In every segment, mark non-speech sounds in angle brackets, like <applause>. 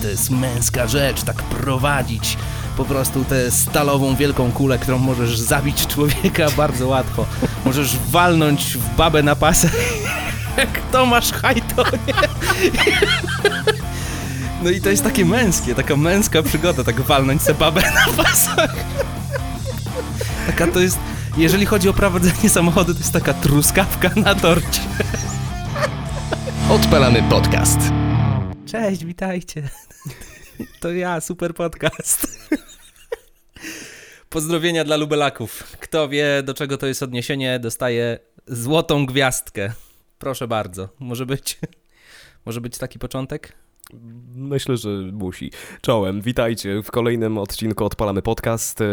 to jest męska rzecz, tak prowadzić po prostu tę stalową wielką kulę, którą możesz zabić człowieka <laughs> bardzo łatwo. Możesz walnąć w babę na pasach, <laughs> jak Tomasz Hajto? <laughs> No i to jest takie męskie, taka męska przygoda, tak walnąć se babę na pasach. Taka to jest, jeżeli chodzi o prowadzenie samochodu, to jest taka truskawka na torcie. Odpalamy podcast. Cześć, witajcie. To ja, super podcast. Pozdrowienia dla lubelaków. Kto wie, do czego to jest odniesienie, dostaje złotą gwiazdkę. Proszę bardzo. Może być, może być taki początek? Myślę, że musi. Czołem, witajcie w kolejnym odcinku Odpalamy Podcast. E,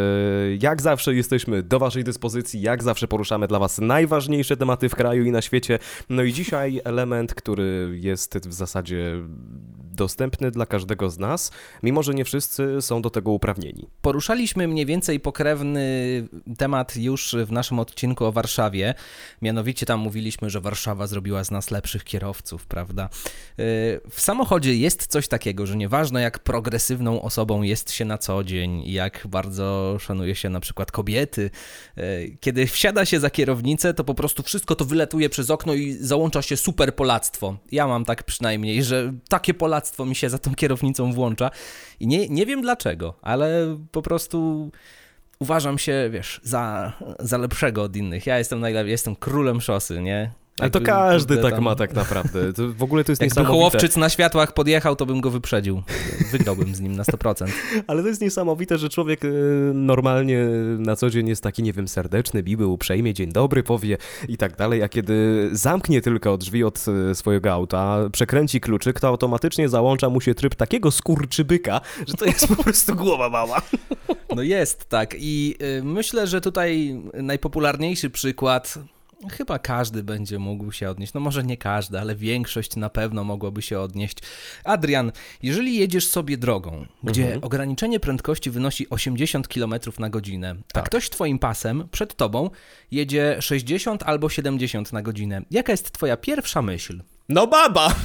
jak zawsze jesteśmy do Waszej dyspozycji, jak zawsze poruszamy dla Was najważniejsze tematy w kraju i na świecie. No i dzisiaj <laughs> element, który jest w zasadzie dostępny dla każdego z nas, mimo że nie wszyscy są do tego uprawnieni. Poruszaliśmy mniej więcej pokrewny temat już w naszym odcinku o Warszawie. Mianowicie tam mówiliśmy, że Warszawa zrobiła z nas lepszych kierowców, prawda? E, w samochodzie jest coś takiego, że nieważne jak progresywną osobą jest się na co dzień, jak bardzo szanuje się na przykład kobiety, e, kiedy wsiada się za kierownicę, to po prostu wszystko to wyletuje przez okno i załącza się super polactwo. Ja mam tak przynajmniej, że takie polactwo mi się za tą kierownicą włącza i nie, nie wiem dlaczego, ale po prostu uważam się, wiesz, za, za lepszego od innych. Ja jestem najlepszy, jestem królem szosy, nie? Ale to każdy tak tam... ma tak naprawdę. To w ogóle to jest Jakby. Hołowczyc na światłach podjechał, to bym go wyprzedził. Wygrałbym z nim na 100%. Ale to jest niesamowite, że człowiek e, normalnie na co dzień jest taki, nie wiem, serdeczny, miły, uprzejmie, dzień dobry powie i tak dalej, a kiedy zamknie tylko drzwi od e, swojego auta, przekręci kluczyk, to automatycznie załącza mu się tryb takiego skurczybyka, że to jest po prostu głowa mała. No jest, tak. I y, myślę, że tutaj najpopularniejszy przykład Chyba każdy będzie mógł się odnieść. No może nie każdy, ale większość na pewno mogłaby się odnieść. Adrian, jeżeli jedziesz sobie drogą, gdzie mhm. ograniczenie prędkości wynosi 80 km na godzinę, tak. a ktoś twoim pasem przed tobą jedzie 60 albo 70 na godzinę, jaka jest twoja pierwsza myśl? No baba!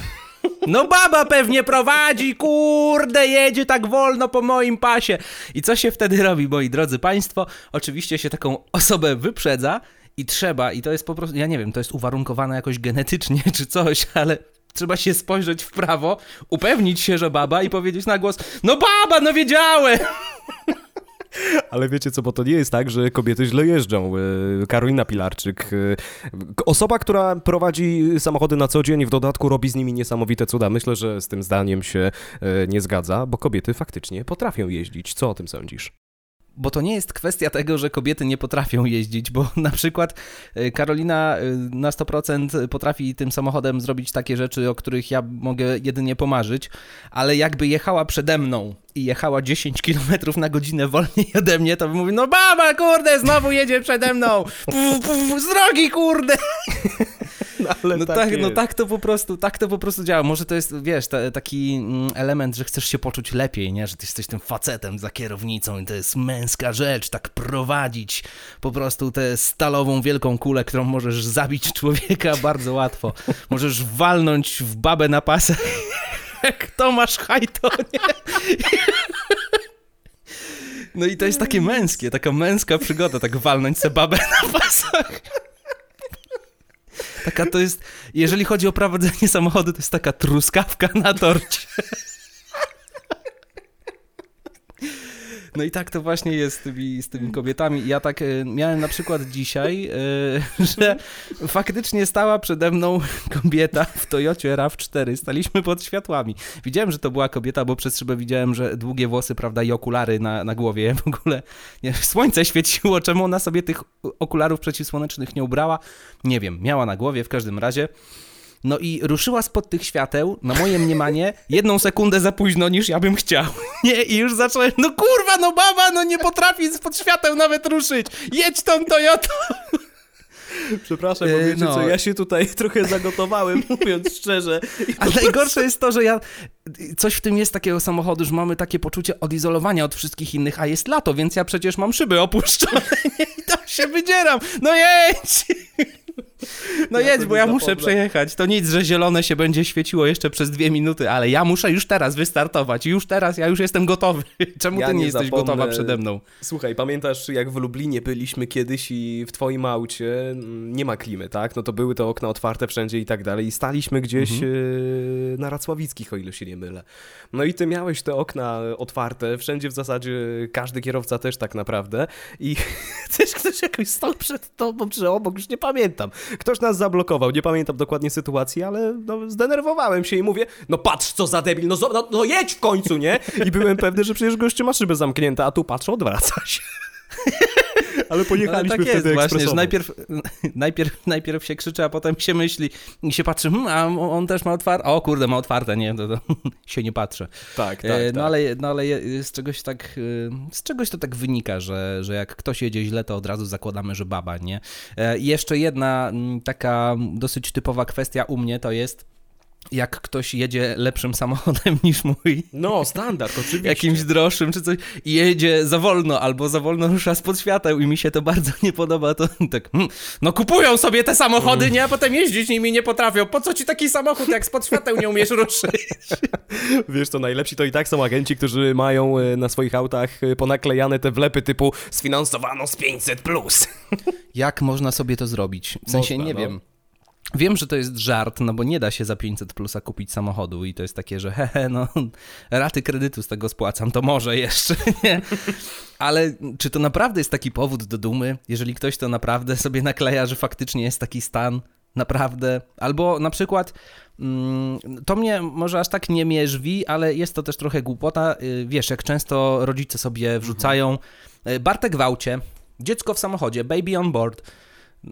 No baba pewnie prowadzi, kurde, jedzie tak wolno po moim pasie. I co się wtedy robi, moi drodzy państwo? Oczywiście się taką osobę wyprzedza, i trzeba, i to jest po prostu, ja nie wiem, to jest uwarunkowane jakoś genetycznie <laughs> czy coś, ale trzeba się spojrzeć w prawo, upewnić się, że baba i powiedzieć na głos, no baba, no wiedziałem! <laughs> Ale wiecie co, bo to nie jest tak, że kobiety źle jeżdżą. E, Karolina Pilarczyk, e, osoba, która prowadzi samochody na co dzień i w dodatku robi z nimi niesamowite cuda. Myślę, że z tym zdaniem się e, nie zgadza, bo kobiety faktycznie potrafią jeździć. Co o tym sądzisz? Bo to nie jest kwestia tego, że kobiety nie potrafią jeździć, bo <laughs> na przykład y, Karolina y, na 100% potrafi tym samochodem zrobić takie rzeczy, o których ja mogę jedynie pomarzyć, ale jakby jechała przede mną i jechała 10 km na godzinę wolniej <laughs> ode mnie, to by mówił, no baba, kurde, znowu jedzie przede mną, puf, puf, z drogi, kurde. <laughs> No, no, tak, no tak to po prostu, tak to po prostu działa. Może to jest, wiesz, ta, taki mm, element, że chcesz się poczuć lepiej, nie? Że ty jesteś tym facetem za kierownicą i to jest męska rzecz, tak prowadzić po prostu tę stalową wielką kulę, którą możesz zabić człowieka <laughs> bardzo łatwo. Możesz walnąć w babę na pasach, <laughs> jak Tomasz Hajto, nie? <laughs> No i to jest takie męskie, taka męska przygoda, tak walnąć se babę na pasach. Taka to jest, jeżeli chodzi o prowadzenie samochodu, to jest taka truskawka na torcie. <laughs> No i tak to właśnie jest z tymi, z tymi kobietami. Ja tak y, miałem na przykład dzisiaj, y, <laughs> że faktycznie stała przede mną kobieta w Toyocie RAV4. Staliśmy pod światłami. Widziałem, że to była kobieta, bo przez szybę widziałem, że długie włosy, prawda, i okulary na, na głowie. W ogóle nie, słońce świeciło. Czemu ona sobie tych okularów przeciwsłonecznych nie ubrała? Nie wiem. Miała na głowie w każdym razie. No i ruszyła spod tych świateł, na moje mniemanie, jedną sekundę za późno niż ja bym chciał. <laughs> Nie, i już zacząłem, no kurwa, no baba, no nie potrafi spod świateł nawet ruszyć. Jedź tą Toyotą. <laughs> Przepraszam, bo e, wiecie no. co, ja się tutaj <laughs> trochę zagotowałem, mówiąc szczerze. A najgorsze jest to, że ja, coś w tym jest takiego samochodu, że mamy takie poczucie odizolowania od wszystkich innych, a jest lato, więc ja przecież mam szyby opuszczone i tam się wydzieram. No jedź! No Ja jedź, bo ja muszę przejechać. To nic, że zielone się będzie świeciło jeszcze przez dwie minuty, ale ja muszę już teraz wystartować. Już teraz, ja już jestem gotowy. <laughs> Czemu Ja ty nie, nie jesteś zapomnę- gotowa przede mną? Słuchaj, pamiętasz jak w Lublinie byliśmy kiedyś i w twoim aucie mm, nie ma klimy, tak? No to były te okna otwarte wszędzie i tak dalej i staliśmy gdzieś Mhm. e, na Racławickich, o ile się nie mylę. No i ty miałeś te okna otwarte, wszędzie w zasadzie każdy kierowca też tak naprawdę i <laughs> też ktoś jakoś stał przed tobą czy obok, już nie pamiętam. Ktoś nas zablokował, nie pamiętam dokładnie sytuacji, ale no, zdenerwowałem się i mówię, no patrz co za debil, no, no, no jedź w końcu, nie? I byłem pewny, że przecież gościu ma szybę zamknięte, a tu patrzę, odwraca się. <laughs> Ale pojechaliśmy Ale tak jest wtedy właśnie, że najpierw, najpierw, najpierw się krzyczy, a potem się myśli i się patrzy, hmm, a on też ma otwarte, o kurde, ma otwarte, nie, to, to <laughs> się nie patrzę. Tak, tak, tak. No ale, no ale z czegoś tak, e, z czegoś to tak wynika, że, że jak ktoś jedzie źle, to od razu zakładamy, że baba, nie? E, I jeszcze jedna mm, taka dosyć typowa kwestia u mnie to jest, jak ktoś jedzie lepszym samochodem <laughs> niż mój, No, standard, oczywiście. jakimś droższym czy coś, i jedzie za wolno albo za wolno rusza spod świateł i mi się to <laughs> bardzo nie podoba, to tak, hmm, no kupują sobie te samochody, nie, a potem jeździć nimi nie potrafią. Po co ci taki samochód, jak spod świateł nie umiesz ruszyć? <laughs> Wiesz, to najlepsi to i tak są agenci, którzy mają e, na swoich autach e, ponaklejane te wlepy typu sfinansowano z 500+. Plus. Jak można sobie to zrobić? W sensie Można, nie no. wiem. Wiem, że to jest żart, no bo nie da się za 500 plusa kupić samochodu i to jest takie, że hehe, no raty kredytu z tego spłacam, to może jeszcze, <laughs> nie? Ale czy to naprawdę jest taki powód do dumy, jeżeli ktoś to naprawdę sobie nakleja, że faktycznie jest taki stan? Naprawdę? Albo na przykład, mm, to mnie może aż tak nie mierzwi, ale jest to też trochę głupota. Y, Wiesz, jak często rodzice sobie wrzucają y, Bartek w aucie, dziecko w samochodzie, baby on board.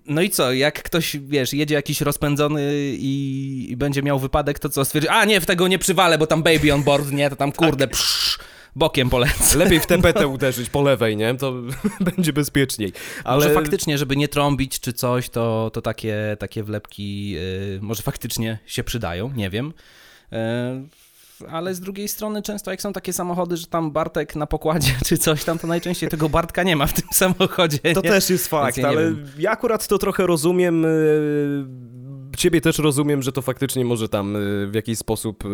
No i co, jak ktoś, wiesz, jedzie jakiś rozpędzony i, i będzie miał wypadek, to co, stwierdzi, a nie, w tego nie przywalę, bo tam baby on board, nie, to tam kurde, psz, bokiem polecę. Lepiej w tepetę <laughs> uderzyć po lewej, nie? To <laughs> będzie bezpieczniej. Ale Może faktycznie, żeby nie trąbić czy coś, to, to takie, takie wlepki y, może faktycznie się przydają, nie wiem. Y, ale z drugiej strony często jak są takie samochody, że tam Bartek na pokładzie <laughs> czy coś tam, to najczęściej tego Bartka nie ma w tym samochodzie. To nie? też jest fakt, ja ale wiem. ja akurat to trochę rozumiem. Ciebie też rozumiem, że to faktycznie może tam e, w jakiś sposób e,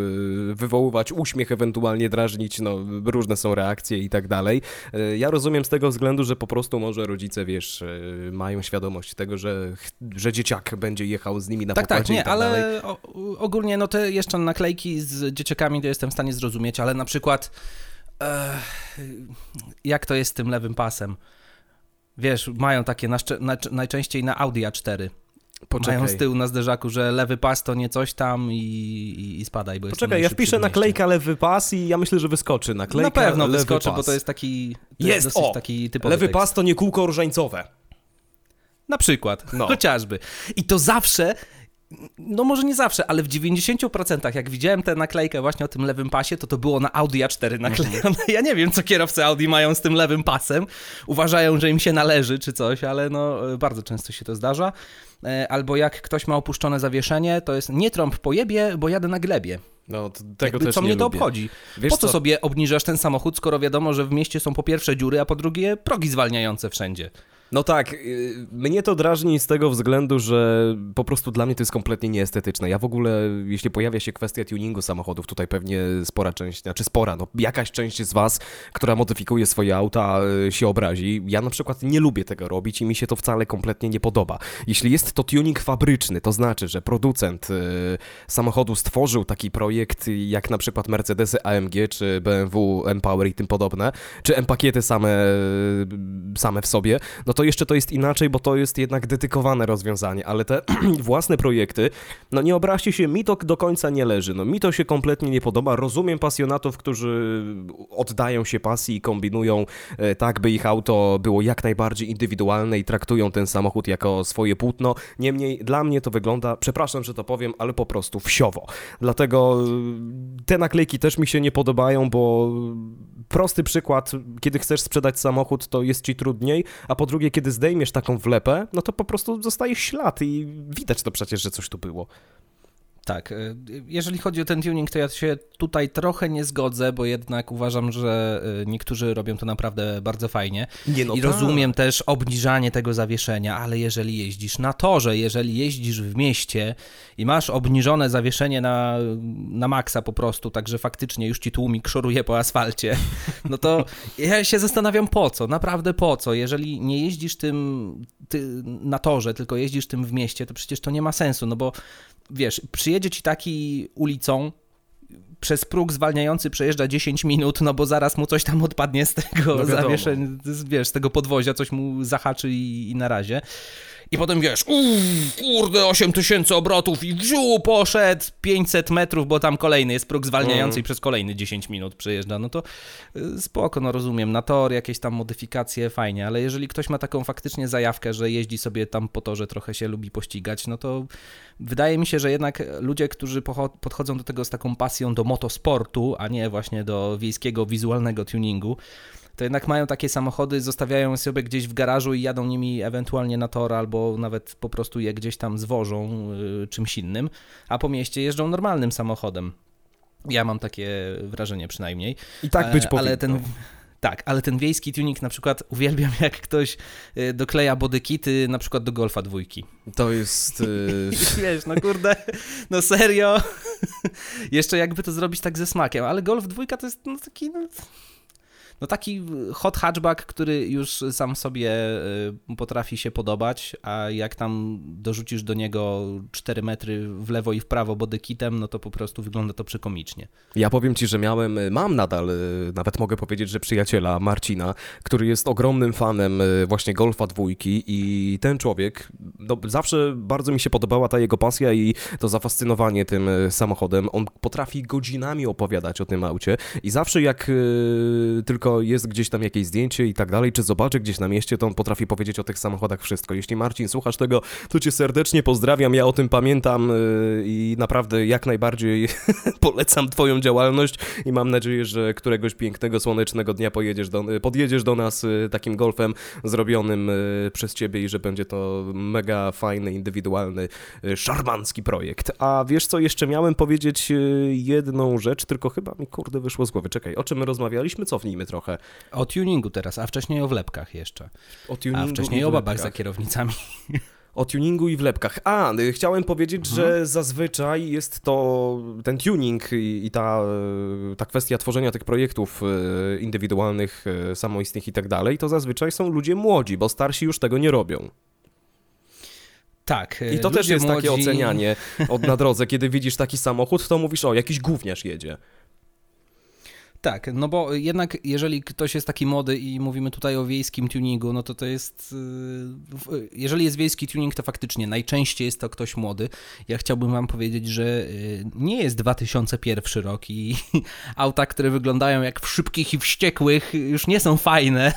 wywoływać uśmiech, ewentualnie drażnić, no różne są reakcje i tak dalej. E, Ja rozumiem z tego względu, że po prostu może rodzice, wiesz, mają świadomość tego, że, że dzieciak będzie jechał z nimi na Tak, tak, nie, tak dalej. ale o, ogólnie no te jeszcze naklejki z dzieciakami to jestem w stanie zrozumieć, ale na przykład e, jak to jest z tym lewym pasem? Wiesz, mają takie na, na, najczęściej na Audi A4. Poczekaj. Mają z tyłu na zderzaku, że lewy pas to nie coś tam i, i, i spadaj, bo Poczekaj, ja wpiszę naklejka lewy pas i ja myślę, że wyskoczy. Naklejka Na pewno lewy wyskoczy, pas. bo to jest taki to Jest, dosyć o! taki typowy Lewy tekst. pas to nie kółko różańcowe. Na przykład, No. <laughs> chociażby. I to zawsze, no może nie zawsze, ale w 90% jak widziałem tę naklejkę właśnie o tym lewym pasie, to to było na Audi A4 naklejone. <laughs> Ja nie wiem, co kierowcy Audi mają z tym lewym pasem. Uważają, że im się należy czy coś, ale no e, bardzo często się to zdarza. E, Albo jak ktoś ma opuszczone zawieszenie, to jest nie trąb po jebie, bo jadę na glebie. No, to, tego Jakby też co nie mnie to lubię. obchodzi? Wiesz po co, co? sobie obniżasz ten samochód, skoro wiadomo, że w mieście są po pierwsze dziury, a po drugie progi zwalniające wszędzie? No tak, y, mnie to drażni z tego względu, że po prostu dla mnie to jest kompletnie nieestetyczne. Ja w ogóle, jeśli pojawia się kwestia tuningu samochodów, tutaj pewnie spora część, znaczy spora, no jakaś część z was, która modyfikuje swoje auta y, się obrazi. Ja na przykład nie lubię tego robić i mi się to wcale kompletnie nie podoba. Jeśli jest to tuning fabryczny, to znaczy, że producent y, samochodu stworzył taki projekt jak na przykład Mercedesy AMG czy BMW M-Power i tym podobne, czy M-pakiety same, same w sobie, no to jeszcze to jest inaczej, bo to jest jednak dedykowane rozwiązanie, ale te <clears throat> własne projekty, no nie obraźcie się, mi to do końca nie leży, no mi to się kompletnie nie podoba, rozumiem pasjonatów, którzy oddają się pasji i kombinują e, tak, by ich auto było jak najbardziej indywidualne i traktują ten samochód jako swoje płótno, niemniej dla mnie to wygląda, przepraszam, że to powiem, ale po prostu wsiowo, dlatego y, te naklejki też mi się nie podobają, bo prosty przykład, kiedy chcesz sprzedać samochód, to jest ci trudniej, a po drugie, kiedy zdejmiesz taką wlepę, no to po prostu zostaje ślad i widać to przecież, że coś tu było. Tak, e, jeżeli chodzi o ten tuning, to ja się tutaj trochę nie zgodzę, bo jednak uważam, że e, niektórzy robią to naprawdę bardzo fajnie. Nie, no I tak. rozumiem też obniżanie tego zawieszenia, ale jeżeli jeździsz na torze, jeżeli jeździsz w mieście i masz obniżone zawieszenie na, na maksa po prostu, także faktycznie już ci tłumik szoruje po asfalcie, <laughs> no to ja się zastanawiam po co, naprawdę po co. Jeżeli nie jeździsz tym ty, na torze, tylko jeździsz tym w mieście, to przecież to nie ma sensu, no bo wiesz, przyjedzie ci taki ulicą, przez próg zwalniający przejeżdża 10 minut, no bo zaraz mu coś tam odpadnie z tego no zawieszenia, wiesz, z tego podwozia, coś mu zahaczy i, i na razie. I potem wiesz, uff, kurde, 8000 obrotów i wziu, poszedł 500 metrów, bo tam kolejny jest próg zwalniający mm. i przez kolejny 10 minut przejeżdża. No to y, spoko, no rozumiem, na tor jakieś tam modyfikacje, fajnie, ale jeżeli ktoś ma taką faktycznie zajawkę, że jeździ sobie tam po torze, trochę się lubi pościgać, no to wydaje mi się, że jednak ludzie, którzy podchodzą do tego z taką pasją do motosportu, a nie właśnie do wiejskiego wizualnego tuningu, to jednak mają takie samochody, zostawiają sobie gdzieś w garażu i jadą nimi ewentualnie na tor albo nawet po prostu je gdzieś tam zwożą y, czymś innym, a po mieście jeżdżą normalnym samochodem. Ja mam takie wrażenie przynajmniej. I tak być powinno. Ale ten, tak, ale ten wiejski tuning na przykład uwielbiam, <laughs> jak ktoś y, dokleja bodykity na przykład do Golfa dwójki. To jest... Yy... <laughs> Wiesz, no kurde, no serio. <laughs> Jeszcze jakby to zrobić tak ze smakiem, ale Golf dwójka to jest no, taki... No no taki hot hatchback, który już sam sobie y, potrafi się podobać, a jak tam dorzucisz do niego 4 metry w lewo i w prawo bodykitem, no to po prostu wygląda to przekomicznie. Ja powiem ci, że miałem, mam nadal, y, nawet mogę powiedzieć, że przyjaciela Marcina, który jest ogromnym fanem y, właśnie Golfa dwójki i ten człowiek, no, zawsze bardzo mi się podobała ta jego pasja i to zafascynowanie tym samochodem. On potrafi godzinami opowiadać o tym aucie i zawsze jak tylko tylko jest gdzieś tam jakieś zdjęcie i tak dalej, czy zobaczy gdzieś na mieście, to on potrafi powiedzieć o tych samochodach wszystko. Jeśli Marcin słuchasz tego, to cię serdecznie pozdrawiam, ja o tym pamiętam y, i naprawdę jak najbardziej <laughs> polecam twoją działalność i mam nadzieję, że któregoś pięknego, słonecznego dnia pojedziesz do, podjedziesz do nas y, takim golfem zrobionym y, przez ciebie i że będzie to mega fajny, indywidualny, szarmancki projekt. A wiesz co, jeszcze miałem powiedzieć jedną rzecz, tylko chyba mi kurde wyszło z głowy. Czekaj, o czym my rozmawialiśmy? Cofnijmy trochę trochę. O tuningu teraz, a wcześniej o wlepkach jeszcze. O tuningu a wcześniej o babach za kierownicami. O tuningu i wlepkach. A, y, chciałem powiedzieć, mhm. że zazwyczaj jest to ten tuning i, i ta, y, ta kwestia tworzenia tych projektów y, indywidualnych, samoistnych i tak dalej, to zazwyczaj są ludzie młodzi, bo starsi już tego nie robią. Tak. I to też jest młodzi... takie ocenianie od na drodze, kiedy widzisz taki samochód, to mówisz, o, jakiś gówniarz jedzie. Tak, no bo jednak jeżeli ktoś jest taki młody i mówimy tutaj o wiejskim tuningu, no to to jest, y, jeżeli jest wiejski tuning, to faktycznie najczęściej jest to ktoś młody. Ja chciałbym wam powiedzieć, że y, nie jest 2001 rok i <laughs> auta, które wyglądają jak w szybkich i wściekłych już nie są fajne,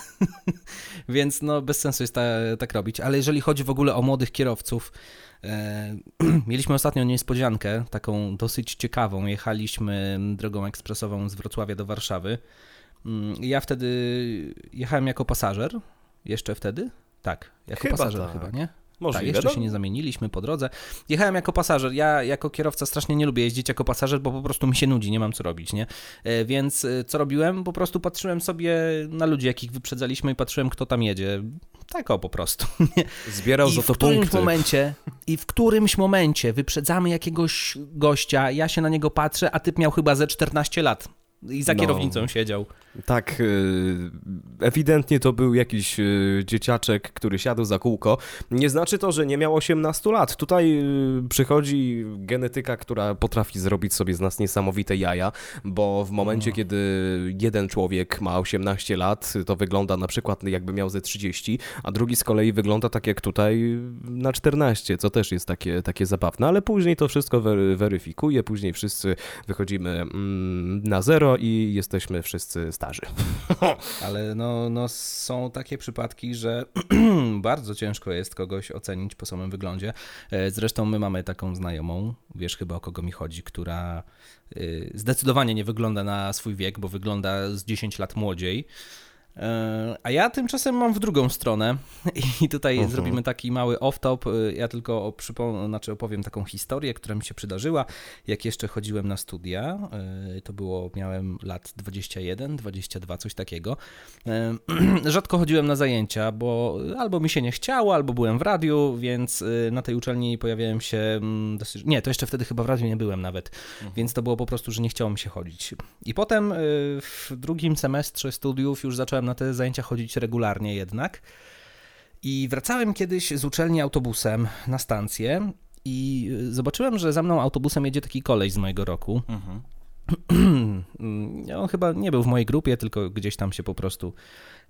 <laughs> więc no bez sensu jest ta, tak robić. Ale jeżeli chodzi w ogóle o młodych kierowców, <clears throat> mieliśmy ostatnio niespodziankę, taką dosyć ciekawą. Jechaliśmy drogą ekspresową z Wrocławia do Warszawy. Mm, ja wtedy jechałem jako pasażer, jeszcze wtedy? Tak, jako chyba pasażer tak. chyba, nie? Możliwe, tak, jeszcze się nie zamieniliśmy po drodze. Jechałem jako pasażer. Ja jako kierowca strasznie nie lubię jeździć jako pasażer, bo po prostu mi się nudzi, nie mam co robić, nie? E, więc e, co robiłem? Po prostu patrzyłem sobie na ludzi, jakich wyprzedzaliśmy i patrzyłem, kto tam jedzie. Tak o po prostu. <laughs> Zbierał I za to punkty. w którymś momencie I w którymś momencie wyprzedzamy jakiegoś gościa, ja się na niego patrzę, a typ miał chyba ze 14 lat. I za no, kierownicą siedział. Tak, y, ewidentnie to był jakiś y, dzieciaczek, który siadł za kółko. Nie znaczy to, że nie miał 18 lat. Tutaj y, przychodzi genetyka, która potrafi zrobić sobie z nas niesamowite jaja, bo w momencie, no. kiedy jeden człowiek ma 18 lat, to wygląda na przykład jakby miał ze 30, a drugi z kolei wygląda tak jak tutaj na 14, co też jest takie, takie zabawne, ale później to wszystko weryfikuje, później wszyscy wychodzimy mm, na zero, i jesteśmy wszyscy starzy. <laughs> Ale no, no są takie przypadki, że <clears throat> bardzo ciężko jest kogoś ocenić po samym wyglądzie. E, zresztą my mamy taką znajomą, wiesz chyba o kogo mi chodzi, która e, zdecydowanie nie wygląda na swój wiek, bo wygląda z 10 lat młodziej. E, a ja tymczasem mam w drugą stronę <laughs> i tutaj uh mhm. -huh. zrobimy taki mały off-top. E, ja tylko przypom- znaczy opowiem taką historię, która mi się przydarzyła, jak jeszcze chodziłem na studia. E, to było, miałem lat 21, 22, coś takiego. <clears throat> Rzadko chodziłem na zajęcia, bo albo mi się nie chciało, albo byłem w radiu, więc na tej uczelni pojawiałem się mm, dosyć... Nie, to jeszcze wtedy chyba w radiu nie byłem nawet, uh mhm. -huh. więc to było po prostu, że nie chciało mi się chodzić. I potem w drugim semestrze studiów już zacząłem na te zajęcia chodzić regularnie jednak. I wracałem kiedyś z uczelni autobusem na stację i zobaczyłem, że za mną autobusem jedzie taki koleś z mojego roku. Mhm. <clears throat> On chyba nie był w mojej grupie, tylko gdzieś tam się po prostu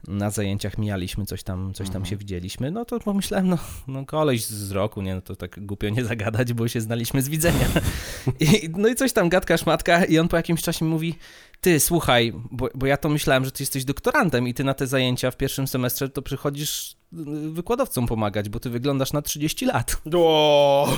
na zajęciach mijaliśmy, coś tam, coś tam mhm. się widzieliśmy. No to pomyślałem, no, no koleś z roku, nie, no to tak głupio nie zagadać, bo się znaliśmy z widzenia. <laughs> I, no i coś tam gadka, szmatka i on po jakimś czasie mówi, ty, słuchaj, bo, bo ja to myślałem, że ty jesteś doktorantem i ty na te zajęcia w pierwszym semestrze to przychodzisz wykładowcom pomagać, bo ty wyglądasz na 30 lat. <laughs> O!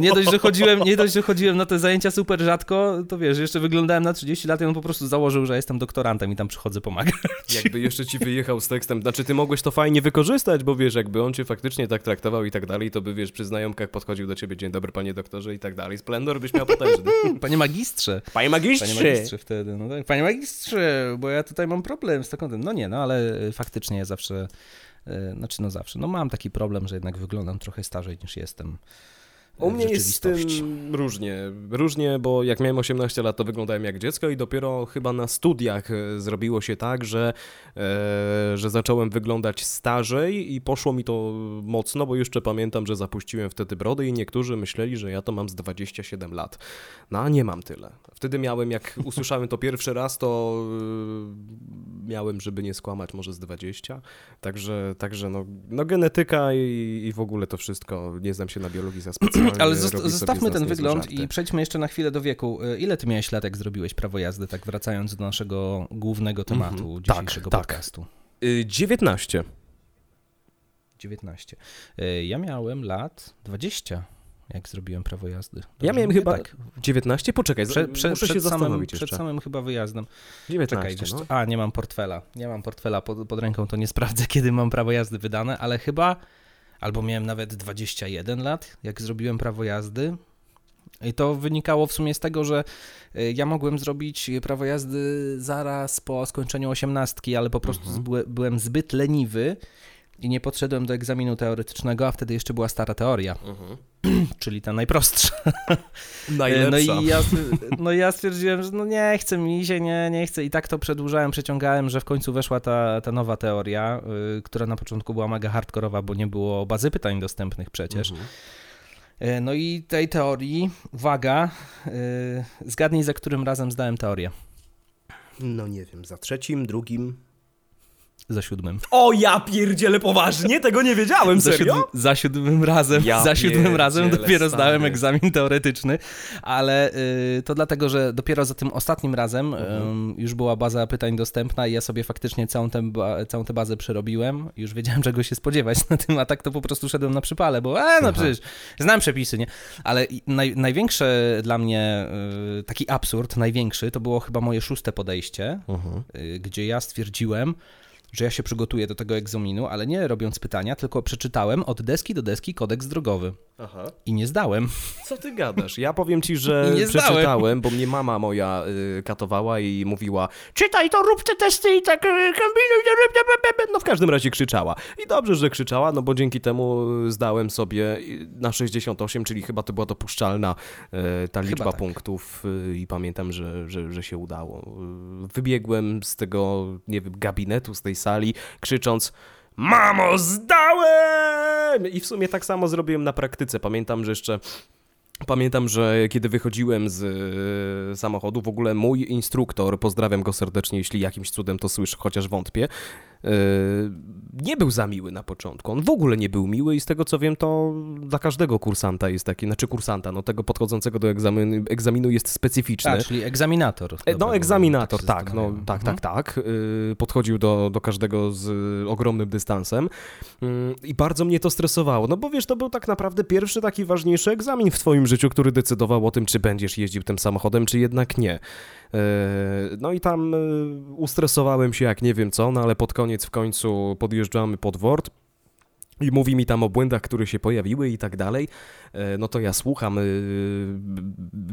Nie dość, że chodziłem, nie dość, że chodziłem na te zajęcia super rzadko, to wiesz, jeszcze wyglądałem na 30 lat i on po prostu założył, że jestem doktorantem i tam przychodzę pomagać. <laughs> Jakby jeszcze ci wyjechał z tekstem, znaczy ty mogłeś to fajnie wykorzystać, bo wiesz, jakby on cię faktycznie tak traktował i tak dalej, to by wiesz, przy znajomkach podchodził do ciebie, dzień dobry panie doktorze i tak dalej. Splendor byś miał potężny. <laughs> Panie magistrze. Panie magistrze. Panie magistrze wtedy, no tak. Panie magistrze, bo ja tutaj mam problem z taką, no nie, no ale faktycznie ja zawsze E, znaczy no zawsze, no mam taki problem, że jednak wyglądam trochę starzej niż jestem. U mnie jest z tym różnie. Różnie, bo jak miałem 18 lat, to wyglądałem jak dziecko i dopiero chyba na studiach e, zrobiło się tak, że, e, że zacząłem wyglądać starzej i poszło mi to mocno, bo jeszcze pamiętam, że zapuściłem wtedy brody i niektórzy myśleli, że ja to mam z 27 lat. No a nie mam tyle. Wtedy miałem, jak usłyszałem to pierwszy raz, to e, miałem, żeby nie skłamać, może z 20. Także, także no, no genetyka i, i w ogóle to wszystko, nie znam się na biologii za <clears throat> specjalnie. Ale zostawmy ten wygląd żarty. i przejdźmy jeszcze na chwilę do wieku. Y, ile ty miałeś lat, jak zrobiłeś prawo jazdy, tak wracając do naszego głównego mhm. tematu mm -hmm. dzisiejszego tak, podcastu? Tak. 19. 19. Ja miałem lat 20 jak zrobiłem prawo jazdy. Dobrze ja miałem chyba tak. 19? Poczekaj, prze, prze, muszę się zastanowić samym, Przed samym chyba wyjazdem. 19, Czekaj, no. A, nie mam portfela. Nie mam portfela pod, pod, ręką, to nie sprawdzę, <laughs> kiedy mam prawo jazdy wydane, ale chyba albo miałem nawet 21 lat, jak zrobiłem prawo jazdy. I to wynikało w sumie z tego, że y, ja mogłem zrobić prawo jazdy zaraz po skończeniu osiemnastki, ale po prostu mhm. byłem zbyt leniwy i nie podszedłem do egzaminu teoretycznego, a wtedy jeszcze była stara teoria, mhm. <clears throat> czyli ta najprostsza. Najlepsza. <laughs> No i ja, no ja stwierdziłem, że no nie chcę mi się, nie, nie chcę i tak to przedłużałem, przeciągałem, że w końcu weszła ta, ta nowa teoria, y, która na początku była mega hardkorowa, bo nie było bazy pytań dostępnych przecież. Mhm. Y, no i tej teorii, uwaga, y, zgadnij za którym razem zdałem teorię. No nie wiem, za trzecim, drugim, za siódmym. O ja pierdzielę poważnie, tego nie wiedziałem, za serio? Siódm, za siódmym razem, ja za siódmym razem dopiero stary. zdałem egzamin teoretyczny, ale y, to dlatego, że dopiero za tym ostatnim razem mhm. y, już była baza pytań dostępna i ja sobie faktycznie całą tę, całą tę bazę przerobiłem, już wiedziałem czego się spodziewać na tym, a tak to po prostu szedłem na przypale, bo e, no Aha. przecież znam przepisy, nie? Ale naj, największe dla mnie y, taki absurd, największy, to było chyba moje szóste podejście, mhm. Y, gdzie ja stwierdziłem, że ja się przygotuję do tego egzaminu, ale nie robiąc pytania, tylko przeczytałem od deski do deski kodeks drogowy. Aha. I nie zdałem. Co ty gadasz? Ja powiem ci, że <laughs> nie przeczytałem, zdałem. bo mnie mama moja y, katowała i mówiła czytaj to, rób te testy i tak y, kombinuj. No w każdym razie krzyczała. I dobrze, że krzyczała, no bo dzięki temu zdałem sobie na 68, czyli chyba to była dopuszczalna y, ta liczba tak. punktów y, i pamiętam, że, że, że się udało. Wybiegłem z tego, nie wiem, gabinetu, z tej sali, krzycząc Mamo, zdałem! I w sumie tak samo zrobiłem na praktyce. Pamiętam, że jeszcze Pamiętam, że kiedy wychodziłem z e, samochodu, w ogóle mój instruktor, pozdrawiam go serdecznie, jeśli jakimś cudem to słyszę, chociaż wątpię, nie był za miły na początku. On w ogóle nie był miły i z tego co wiem, to dla każdego kursanta jest taki, znaczy kursanta, no tego podchodzącego do egzaminu, egzaminu jest specyficzny. Tak, czyli egzaminator. E, no, egzaminator, tak, no, tak, tak, tak. Podchodził do, do każdego z ogromnym dystansem i bardzo mnie to stresowało, no bo wiesz, to był tak naprawdę pierwszy taki ważniejszy egzamin w twoim życiu, który decydował o tym, czy będziesz jeździł tym samochodem, czy jednak nie. E, no i tam e, ustresowałem się jak nie wiem co, no ale pod koniec w końcu podjeżdżamy pod Wort. I mówi mi tam o błędach, które się pojawiły i tak dalej, e, no to ja słucham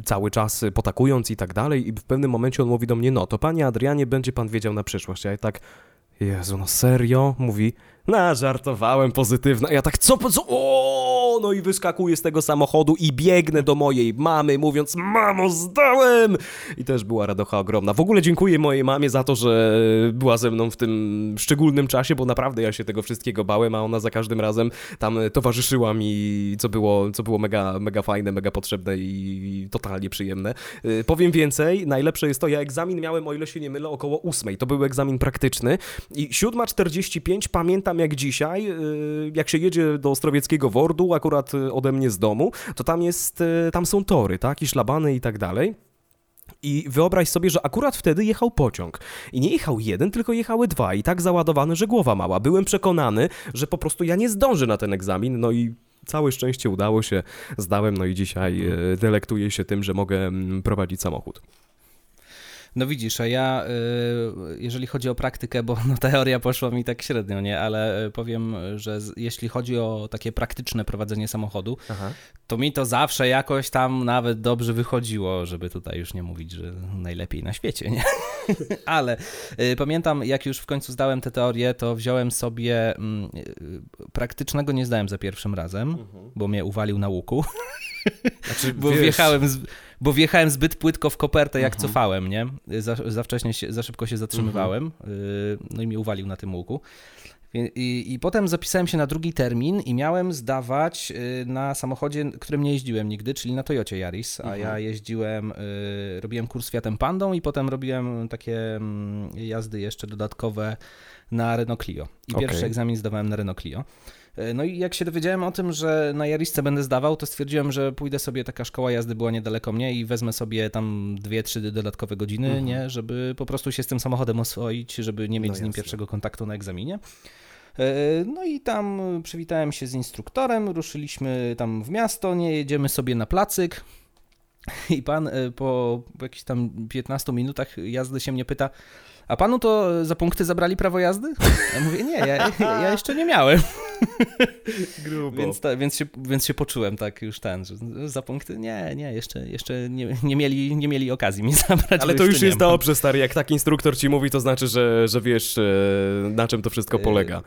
cały czas potakując i tak dalej i w pewnym momencie on mówi do mnie, no to panie Adrianie, będzie pan wiedział na przyszłość. Ja tak, Jezu, no serio? Mówi, no, żartowałem pozytywna. Ja tak, co, co, o, no i wyskakuję z tego samochodu i biegnę do mojej mamy, mówiąc, mamo, zdałem! I też była radocha ogromna. W ogóle dziękuję mojej mamie za to, że była ze mną w tym szczególnym czasie, bo naprawdę ja się tego wszystkiego bałem, a ona za każdym razem tam towarzyszyła mi, co było, co było mega, mega fajne, mega potrzebne i totalnie przyjemne. Y, powiem więcej, najlepsze jest to, ja egzamin miałem, o ile się nie mylę, około ósmej. To był egzamin praktyczny i 7.45 pamiętam pamiętam jak dzisiaj, y, jak się jedzie do Ostrowieckiego Wordu, akurat y, ode mnie z domu, to tam jest, y, tam są tory, tak, i szlabany i tak dalej. I wyobraź sobie, że akurat wtedy jechał pociąg. I nie jechał jeden, tylko jechały dwa. I tak załadowany, że głowa mała. Byłem przekonany, że po prostu ja nie zdążę na ten egzamin. No i całe szczęście udało się, zdałem. No i dzisiaj delektuję się tym, że mogę mm, prowadzić samochód. No widzisz, a ja, y, jeżeli chodzi o praktykę, bo <laughs> no, teoria poszła mi tak średnio, nie, ale y, powiem, że jeśli chodzi o takie praktyczne prowadzenie samochodu, Aha. to mi to zawsze jakoś tam nawet dobrze wychodziło, żeby tutaj już nie mówić, że najlepiej na świecie, nie? <laughs> ale y, pamiętam, jak już w końcu zdałem tę teorię, to wziąłem sobie, mm, praktycznego nie zdałem za pierwszym razem, mhm. bo mnie uwalił na łuku. Znaczy, <laughs> bo wiesz... wjechałem z, bo wjechałem zbyt płytko w kopertę, jak mhm. cofałem, nie? Za, za wcześnie, się, za szybko się zatrzymywałem, mhm. no i mnie uwalił na tym łuku. I, I, potem zapisałem się na drugi termin i miałem zdawać y, na samochodzie, którym nie jeździłem nigdy, czyli na Toyocie Yaris, a mhm. ja jeździłem, y, robiłem kurs Fiatem Pandą i potem robiłem takie mm, jazdy jeszcze dodatkowe na Renault Clio. I okay. pierwszy egzamin zdawałem na Renault Clio. E, no i jak się dowiedziałem o tym, że na Jarisce będę zdawał, to stwierdziłem, że pójdę sobie, taka szkoła jazdy była niedaleko mnie i wezmę sobie tam dwie, trzy dodatkowe godziny, mhm. nie, żeby po prostu się z tym samochodem oswoić, żeby nie mieć no z nim pierwszego kontaktu na egzaminie. E, no i tam przywitałem się z instruktorem, ruszyliśmy tam w miasto, nie jedziemy sobie na placyk. I pan e, po jakichś tam 15 minutach jazdy się mnie pyta, a panu to za punkty zabrali prawo jazdy? Ja mówię, nie, ja, ja jeszcze nie miałem. Grubo. Więc, ta, więc, się, więc się poczułem tak już ten, że za punkty nie, nie, jeszcze, jeszcze nie, nie, mieli, nie mieli okazji mi zabrać. Ale to już jest dobrze, stary, jak tak instruktor ci mówi, to znaczy, że, że wiesz, e, na czym to wszystko polega.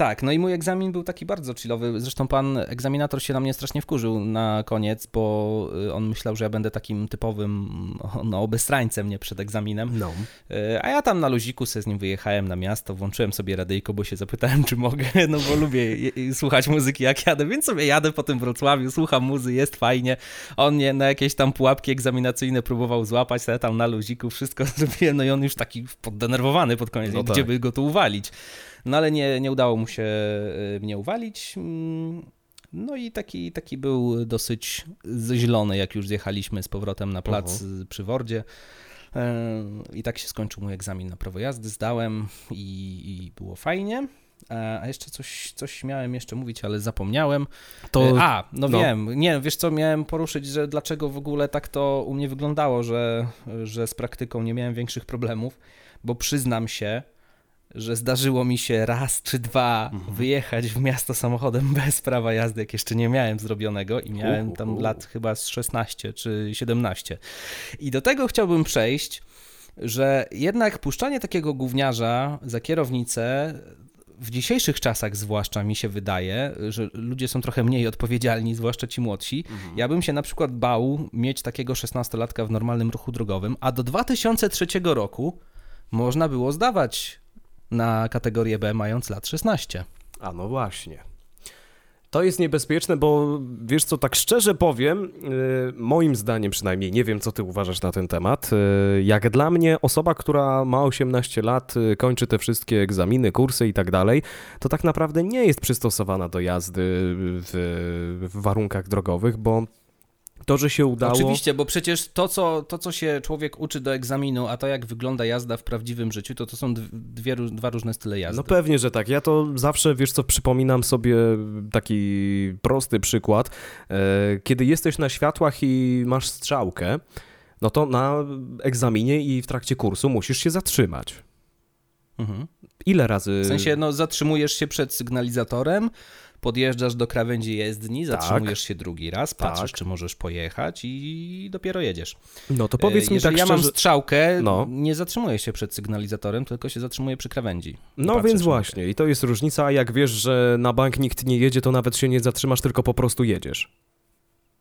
Tak, no i mój egzamin był taki bardzo chillowy. Zresztą pan egzaminator się na mnie strasznie wkurzył na koniec, bo y, on myślał, że ja będę takim typowym <laughs> no, obestrańcem nie przed egzaminem. No. Y, a ja tam na luziku sobie z nim wyjechałem na miasto, włączyłem sobie radyjko, bo się zapytałem, czy mogę, <laughs> no bo lubię słuchać muzyki jak jadę, więc sobie jadę po tym Wrocławiu, słucham muzy, jest fajnie. On mnie na jakieś tam pułapki egzaminacyjne próbował złapać, ja tam na luziku wszystko <laughs> zrobiłem, no i on już taki poddenerwowany pod koniec, no tak. gdzie by go tu uwalić. No ale nie, nie udało mu się e, mnie uwalić. Mm, no i taki, taki był dosyć zielony, jak już zjechaliśmy z powrotem na plac uh -huh. przy Wordzie. E, I tak się skończył mój egzamin na prawo jazdy, zdałem i, i było fajnie. E, a jeszcze coś, coś miałem jeszcze mówić, ale zapomniałem. To... A, no, no, wiem. Nie, wiesz co, miałem poruszyć, że dlaczego w ogóle tak to u mnie wyglądało, że, że z praktyką nie miałem większych problemów, bo przyznam się, że zdarzyło mi się raz czy dwa mhm. wyjechać w miasto samochodem <laughs> bez prawa jazdy, jak jeszcze nie miałem zrobionego i miałem tam lat chyba z 16 czy 17. I do tego chciałbym przejść, że jednak puszczanie takiego gówniarza za kierownicę w dzisiejszych czasach zwłaszcza mi się wydaje, że ludzie są trochę mniej odpowiedzialni, zwłaszcza ci młodsi. Mhm. Ja bym się na przykład bał mieć takiego 16-latka w normalnym ruchu drogowym, a do 2003 roku można było zdawać na kategorię B mając lat 16. A no właśnie. To jest niebezpieczne, bo wiesz co, tak szczerze powiem, yy, moim zdaniem przynajmniej, nie wiem co ty uważasz na ten temat, yy, jak dla mnie osoba, która ma 18 lat, yy, kończy te wszystkie egzaminy, kursy i tak dalej, to tak naprawdę nie jest przystosowana do jazdy w, w warunkach drogowych, bo to, że się udało. Oczywiście, bo przecież to co, to, co się człowiek uczy do egzaminu, a to, jak wygląda jazda w prawdziwym życiu, to to są dwie, dwa różne style jazdy. No pewnie, że tak. Ja to zawsze, wiesz co, przypominam sobie taki prosty przykład. E, kiedy jesteś na światłach i masz strzałkę, no to na egzaminie i w trakcie kursu musisz się zatrzymać. Mhm. Ile razy? W sensie, no zatrzymujesz się przed sygnalizatorem, podjeżdżasz do krawędzi jezdni, tak. zatrzymujesz tak. się drugi raz, patrzysz, tak. czy możesz pojechać i dopiero jedziesz. No to powiedz mi Jeżeli tak ja szczerze... mam strzałkę, no. nie zatrzymuję się przed sygnalizatorem, tylko się zatrzymuję przy krawędzi. No patrzę, więc właśnie, i to jest różnica, jak wiesz, że na bank nikt nie jedzie, to nawet się nie zatrzymasz, tylko po prostu jedziesz.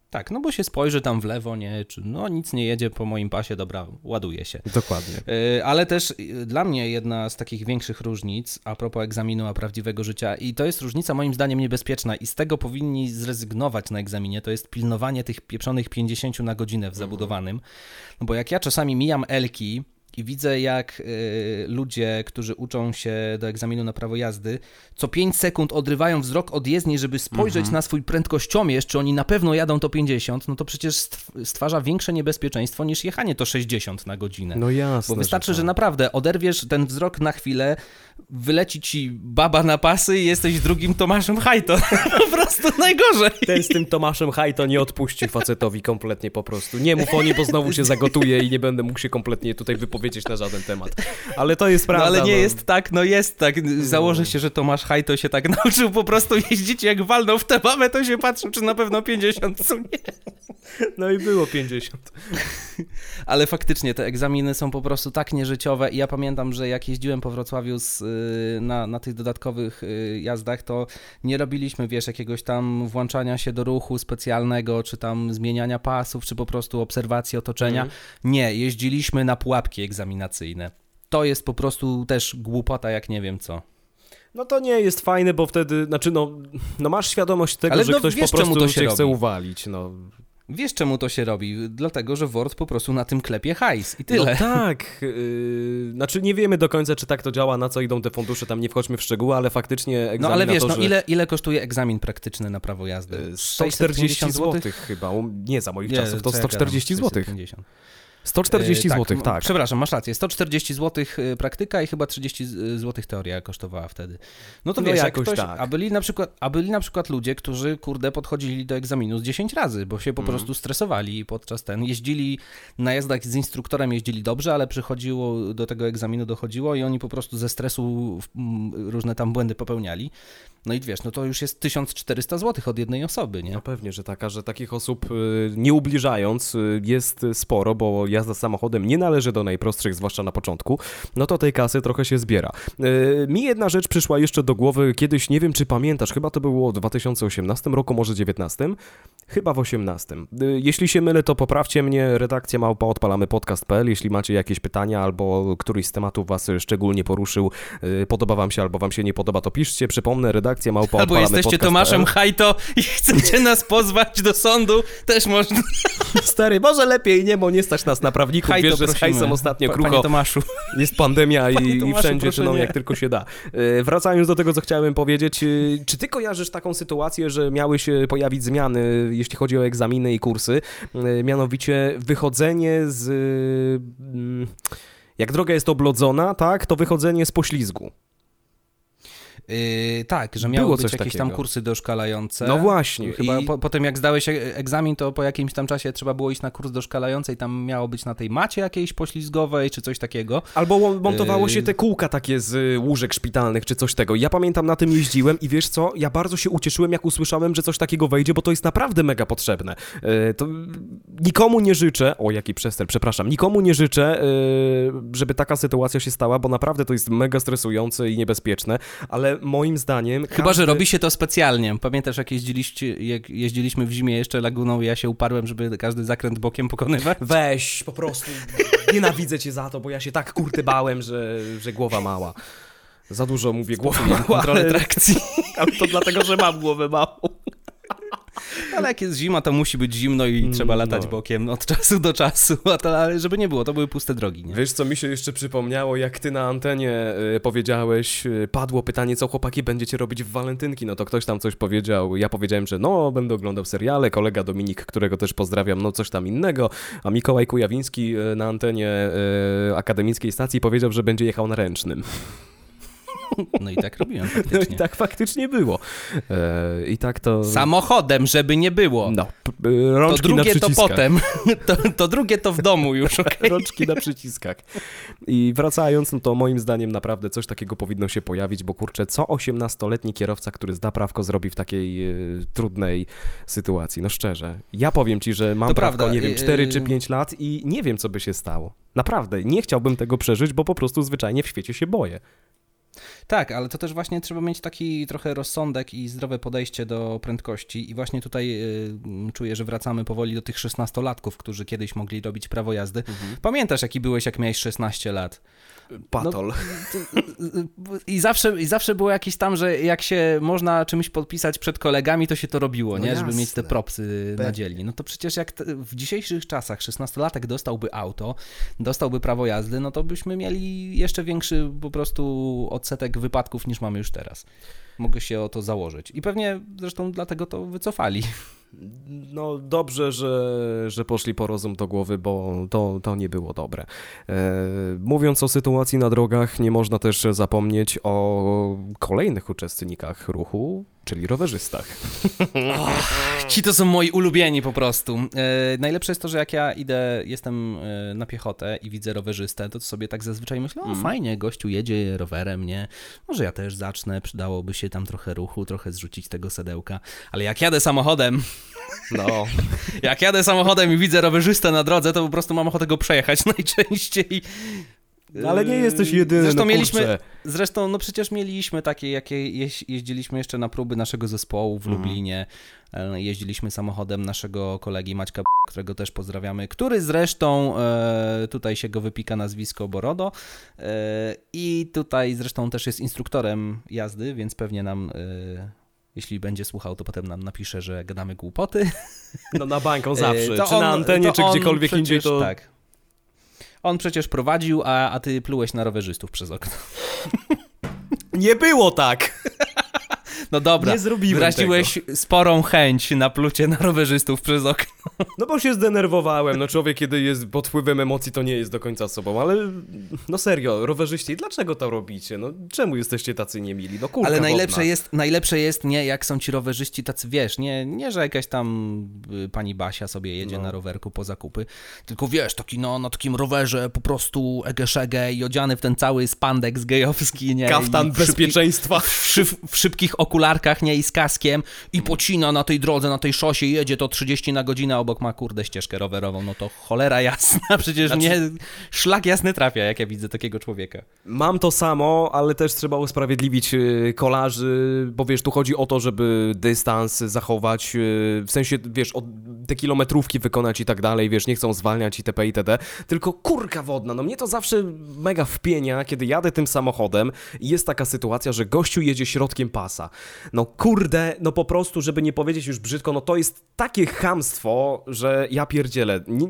Tak, no bo się spojrzy tam w lewo, nie, czy no nic nie jedzie po moim pasie, dobra, ładuje się. Dokładnie. Yy, ale też yy, dla mnie jedna z takich większych różnic a propos egzaminu a prawdziwego życia i to jest różnica moim zdaniem niebezpieczna i z tego powinni zrezygnować na egzaminie, to jest pilnowanie tych pieprzonych 50 na godzinę w mhm. zabudowanym, no bo jak ja czasami mijam Elki, i widzę, jak y, ludzie, którzy uczą się do egzaminu na prawo jazdy, co 5 sekund odrywają wzrok od jezdni, żeby spojrzeć mhm. na swój prędkościomierz, czy oni na pewno jadą to 50, no to przecież stwarza większe niebezpieczeństwo niż jechanie to 60 na godzinę. No jasne. Bo wystarczy, że, tak. że naprawdę oderwiesz ten wzrok na chwilę, wyleci ci baba na pasy i jesteś drugim Tomaszem Hajto. <laughs> po prostu najgorzej. Ten z tym Tomaszem Hajto nie odpuści facetowi kompletnie po prostu. Nie mów o nim, bo znowu się zagotuje i nie będę mógł się kompletnie tutaj wypowiedzieć na żaden temat. <laughs> Ale to jest prawda. No ale nie no. jest tak, no jest tak. Założę się, że Tomasz Hajto się tak <laughs> nauczył po prostu jeździć, jak walnął w tę babę, to się patrzył, czy na pewno 50, co nie. No i było 50. <laughs> Ale faktycznie te egzaminy są po prostu tak nieżyciowe i ja pamiętam, że jak jeździłem po Wrocławiu z Y, na, na tych dodatkowych y, jazdach, to nie robiliśmy, wiesz, jakiegoś tam włączania się do ruchu specjalnego, czy tam zmieniania pasów, czy po prostu obserwacji otoczenia. Mhm. Nie, jeździliśmy na pułapki egzaminacyjne. To jest po prostu też głupota, jak nie wiem co. No to nie jest fajne, bo wtedy, znaczy no, no masz świadomość tego, Ale że no, ktoś wiesz, po prostu to się chce uwalić, no. Wiesz, czemu to się robi? Dlatego, że Word po prostu na tym klepie hajs i tyle. No <laughs> tak. Yy, znaczy nie wiemy do końca, czy tak to działa, na co idą te fundusze, tam nie wchodźmy w szczegóły, ale faktycznie No ale wiesz, no ile, ile kosztuje egzamin praktyczny na prawo jazdy? 140 zł chyba. Nie, za moich nie, czasów to 140 zł. 140 e, tak, zł, tak. Przepraszam, masz rację. 140 zł e, praktyka i chyba 30 zł teoria kosztowała wtedy. No to no wiesz, jakoś ktoś, tak. a, byli na przykład, a byli na przykład ludzie, którzy, kurde, podchodzili do egzaminu z 10 razy, bo się po mm. prostu stresowali podczas ten. Jeździli na jazdach z instruktorem, jeździli dobrze, ale przychodziło do tego egzaminu, dochodziło i oni po prostu ze stresu różne tam błędy popełniali. No i wiesz, no to już jest 1400 zł od jednej osoby, nie? No pewnie, że taka, że takich osób y, nie ubliżając y, jest sporo, bo jazda samochodem nie należy do najprostszych, zwłaszcza na początku, no to tej kasy trochę się zbiera. Y, mi jedna rzecz przyszła jeszcze do głowy kiedyś, nie wiem czy pamiętasz, chyba to było w 2018 roku, może 2019, chyba w 18. Jeśli się mylę, to poprawcie mnie, redakcja małpa odpalamy podcast.pl, jeśli macie jakieś pytania albo któryś z tematów was szczególnie poruszył, podoba wam się albo wam się nie podoba, to piszcie, przypomnę, redakcja małpa Albo jesteście Tomaszem Hajto i chcecie nas pozwać do sądu, też można. Stary, może lepiej nie, bo nie stać nas na prawników. Hajto, Wiesz, że z hajsem ostatnio krucho. Panie Tomaszu. <laughs> Jest pandemia i, <laughs> Tomaszu, i wszędzie czyną jak tylko się da. E, wracając do tego, co chciałem powiedzieć, e, czy ty kojarzysz taką sytuację, że miały się pojawić zmiany, jeśli chodzi o egzaminy i kursy, e, mianowicie wychodzenie z... Mm, jak droga jest oblodzona, tak, to wychodzenie z poślizgu. Yy, tak, że miały Było być jakieś takiego. tam kursy doszkalające. No właśnie. Chyba I... po, potem jak zdałeś e, egzamin, to po jakimś tam czasie trzeba było iść na kurs doszkalający i tam miało być na tej macie jakiejś poślizgowej czy coś takiego. Albo montowało się te kółka takie z y, łóżek szpitalnych czy coś tego. Ja pamiętam na tym jeździłem i wiesz co, ja bardzo się ucieszyłem jak usłyszałem, że coś takiego wejdzie, bo to jest naprawdę mega potrzebne. Yy, to nikomu nie życzę, o jaki przester, przepraszam, nikomu nie życzę, yy, żeby taka sytuacja się stała, bo naprawdę to jest mega stresujące i niebezpieczne, ale moim zdaniem... Chyba, każdy... że robi się to specjalnie. Pamiętasz, jak, jak jeździliśmy w zimie jeszcze laguną i ja się uparłem, żeby każdy zakręt bokiem pokonywać? Weź, po prostu. Nienawidzę cię za to, bo ja się tak kurty bałem, że, że głowa mała. Za dużo mówię głowa mała. Kontrolę trakcji. <laughs> Ale to dlatego, że mam głowę małą. <laughs> ale jak jest zima, to musi być zimno i mm, trzeba latać no. bokiem od czasu do czasu, <laughs> ale żeby nie było, to były puste drogi. Nie? Wiesz, co mi się jeszcze przypomniało, jak ty na antenie y, powiedziałeś, y, padło pytanie, co chłopaki będziecie robić w walentynki, no to ktoś tam coś powiedział, ja powiedziałem, że no, będę oglądał seriale, kolega Dominik, którego też pozdrawiam, no coś tam innego, a Mikołaj Kujawiński y, na antenie akademickiej stacji powiedział, że będzie jechał na ręcznym. <laughs> No i tak robiłem faktycznie. No i tak faktycznie było. E, I tak to... Samochodem, żeby nie było. No, rączki to drugie na to potem. <laughs> To, to, drugie to w domu już, <laughs> okay? Rączki na przyciskach. I wracając, no to moim zdaniem naprawdę coś takiego powinno się pojawić, bo kurczę, co 18-letni kierowca, który zda prawko, zrobi w takiej y, trudnej sytuacji? No szczerze. Ja powiem ci, że mam to prawko, prawda. nie wiem, 4 czy 5 lat i nie wiem, co by się stało. Naprawdę, nie chciałbym tego przeżyć, bo po prostu zwyczajnie w świecie się boję. Tak, ale to też właśnie trzeba mieć taki trochę rozsądek i zdrowe podejście do prędkości i właśnie tutaj y, czuję, że wracamy powoli do tych 16-latków, którzy kiedyś mogli robić prawo jazdy. Mhm. Pamiętasz, jaki byłeś, jak miałeś 16 lat? Patol. No, I, zawsze, I zawsze było jakieś tam, że jak się można czymś podpisać przed kolegami, to się to robiło, no nie? Jasne. Żeby mieć te propsy Pe na dzielni. No to przecież jak w dzisiejszych czasach 16-latek dostałby auto, dostałby prawo jazdy, no to byśmy mieli jeszcze większy po prostu odsetek wypadków niż mamy już teraz. Mogę się o to założyć. I pewnie zresztą dlatego to wycofali. No dobrze, że, że poszli po rozum do głowy, bo to, to nie było dobre. E, mówiąc o sytuacji na drogach, nie można też zapomnieć o kolejnych uczestnikach ruchu, czyli rowerzystach. Oh, ci to są moi ulubieni po prostu. E, najlepsze jest to, że jak ja idę, jestem e, na piechotę i widzę rowerzystę, to sobie tak zazwyczaj myślę, o mm. fajnie, gościu jedzie rowerem, nie? Może ja też zacznę, przydałoby się tam trochę ruchu, trochę zrzucić tego sedełka. Ale jak jadę samochodem, <laughs> no. Jak jadę samochodem i widzę rowerzystę na drodze, to po prostu mam ochotę go przejechać <laughs> najczęściej. No, ale nie jesteś jedyny, zresztą no mieliśmy, Zresztą, no przecież mieliśmy takie, jakie jeździliśmy jeszcze na próby naszego zespołu w mhm. Lublinie. Mm. Jeździliśmy samochodem naszego kolegi Maćka, którego też pozdrawiamy, który zresztą, e, tutaj się go wypika nazwisko Borodo e, i tutaj zresztą też jest instruktorem jazdy, więc pewnie nam jeśli będzie słuchał, to potem nam napisze, że gadamy głupoty. No na banką zawsze, to czy on, na antenie, czy gdziekolwiek przecież, indziej, to... Tak. On przecież prowadził, a, a ty plułeś na rowerzystów przez okno. Nie było tak! No dobra, nie zrobiłem wyraziłeś tego. sporą chęć na plucie na rowerzystów przez okno. No bo się zdenerwowałem, no człowiek kiedy jest pod wpływem emocji to nie jest do końca sobą, ale no serio, rowerzyści, dlaczego to robicie? No czemu jesteście tacy niemili? No kurka Ale najlepsze jest, najlepsze jest nie jak są ci rowerzyści tacy, wiesz, nie, nie że jakaś tam y, pani Basia sobie jedzie no. na rowerku po zakupy, tylko wiesz, taki no, na takim rowerze po prostu egeszege i odziany w ten cały spandek z gejowski, nie? Kaftan bezpieczeństwa. W, szyb, w szybkich okularkach, nie? I z kaskiem i pocina na tej drodze, na tej szosie, jedzie to 30 na godzinę, obok ma kurde ścieżkę rowerową, no to cholera jasna, <laughs> przecież znaczy... mnie szlak jasny trafia, jak ja widzę takiego człowieka. Mam to samo, ale też trzeba usprawiedliwić y, kolarzy, bo wiesz, tu chodzi o to, żeby dystans zachować, y, w sensie, wiesz, te kilometrówki wykonać i tak dalej, wiesz, nie chcą zwalniać itp. itd. Tylko kurka wodna, no mnie to zawsze mega wpienia, kiedy jadę tym samochodem i jest taka sytuacja, że gościu jedzie środkiem pasa. No kurde, no po prostu, żeby nie powiedzieć już brzydko, no to jest takie chamstwo, że ja pierdzielę. Nie...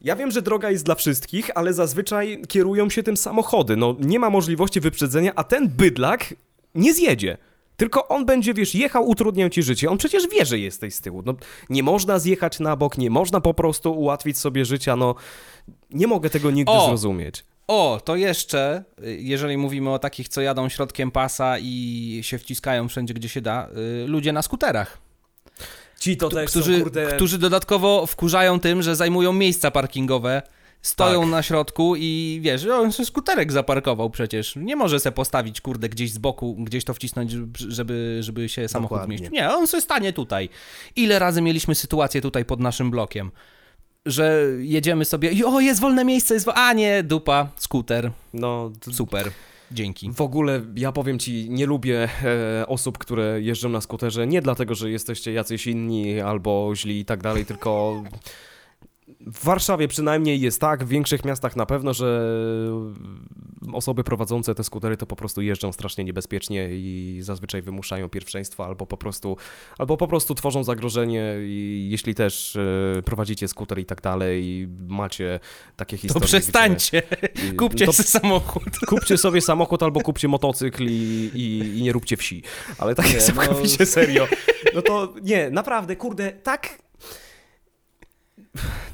Ja wiem, że droga jest dla wszystkich, ale zazwyczaj kierują się tym samochody. No nie ma możliwości wyprzedzenia, a ten bydlak nie zjedzie. Tylko on będzie, wiesz, jechał, utrudniał ci życie. On przecież wie, że jesteś z tyłu. No, nie można zjechać na bok, nie można po prostu ułatwić sobie życia. No, nie mogę tego nigdy o, zrozumieć. O, to jeszcze, jeżeli mówimy o takich, co jadą środkiem pasa i się wciskają wszędzie, gdzie się da, y, ludzie na skuterach. Ci to też którzy, są, kurde... którzy dodatkowo wkurzają tym, że zajmują miejsca parkingowe, stoją tak. na środku i wiesz, on sobie skuterek zaparkował przecież. Nie może se postawić, kurde, gdzieś z boku, gdzieś to wcisnąć, żeby, żeby się samochód Dokładnie. zmieścił. Nie, on sobie stanie tutaj. Ile razy mieliśmy sytuację tutaj pod naszym blokiem, że jedziemy sobie i o, jest wolne miejsce, jest wo a nie, dupa, skuter. No, super. Dzięki. W ogóle ja powiem ci, nie lubię e, osób, które jeżdżą na skuterze nie dlatego, że jesteście jacyś inni albo źli i tak dalej, tylko w Warszawie przynajmniej jest tak, w większych miastach na pewno, że osoby prowadzące te skutery to po prostu jeżdżą strasznie niebezpiecznie i zazwyczaj wymuszają pierwszeństwo albo po prostu, albo po prostu tworzą zagrożenie i jeśli też e, prowadzicie skuter i tak dalej i macie takie historie. To przestańcie, gdzie, <laughs> kupcie to, samochód. Kupcie sobie samochód albo kupcie motocykl i, i, i nie róbcie wsi. Ale tak jest całkowicie no... serio. No to nie, naprawdę, kurde, tak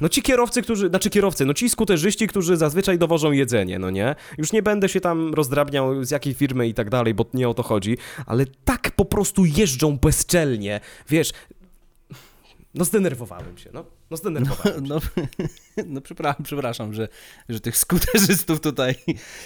no ci kierowcy, którzy, znaczy kierowcy, no ci skuterzyści, którzy zazwyczaj dowożą jedzenie, no nie? Już nie będę się tam rozdrabniał z jakiej firmy i tak dalej, bo nie o to chodzi, ale tak po prostu jeżdżą bezczelnie, wiesz, no zdenerwowałem się, no. No zdenerwowałem no, no, <laughs> no, przepraszam, przepraszam, że, że tych skuterzystów tutaj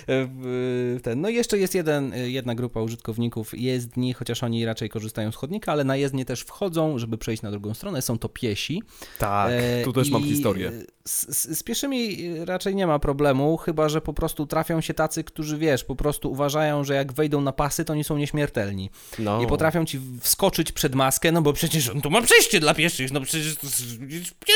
e, ten. No jeszcze jest jeden, jedna grupa użytkowników jezdni, chociaż oni raczej korzystają z chodnika, ale na jezdnię też wchodzą, żeby przejść na drugą stronę. Są to piesi. Tak, e, tu też mam historię. Z, z, z, pieszymi raczej nie ma problemu, chyba że po prostu trafią się tacy, którzy wiesz, po prostu uważają, że jak wejdą na pasy, to oni są nieśmiertelni. No. I potrafią ci wskoczyć przed maskę, no bo przecież on tu ma przejście dla pieszych, no przecież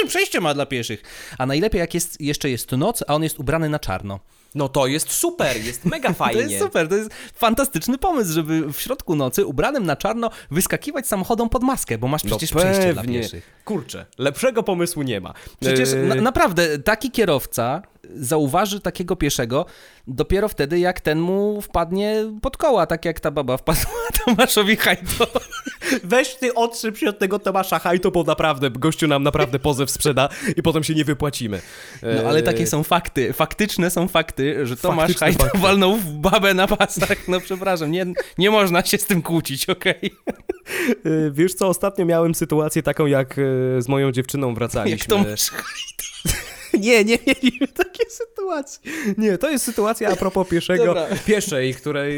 przejście ma dla pieszych. A najlepiej jak jest, jeszcze jest noc, a on jest ubrany na czarno. No to jest super, jest mega fajnie. <laughs> to jest super, to jest fantastyczny pomysł, żeby w środku nocy ubranym na czarno wyskakiwać samochodem pod maskę, bo masz no przecież no przejście dla pieszych. Kurczę, lepszego pomysłu nie ma. Przecież na, naprawdę taki kierowca zauważy takiego pieszego dopiero wtedy, jak ten mu wpadnie pod koła, tak jak ta baba wpadła <laughs> Tomaszowi Hajto. Weź ty otrzyp się od tego Tomasza Hajto, bo naprawdę gościu nam naprawdę pozew sprzeda i potem się nie wypłacimy. No ale takie są fakty, faktyczne są fakty, że Tomasz Hajto fakty. walnął w babę na pasach. No przepraszam, nie, nie można się z tym kłócić, okej? Okay? Wiesz co, ostatnio miałem sytuację taką, jak e, z moją dziewczyną <laughs> wracaliśmy. Jak Tomasz Hajto. <laughs> Nie, nie mieliśmy takiej sytuacji. Nie, to jest sytuacja a propos pieszego, Dobra. <laughs> pieszej, której,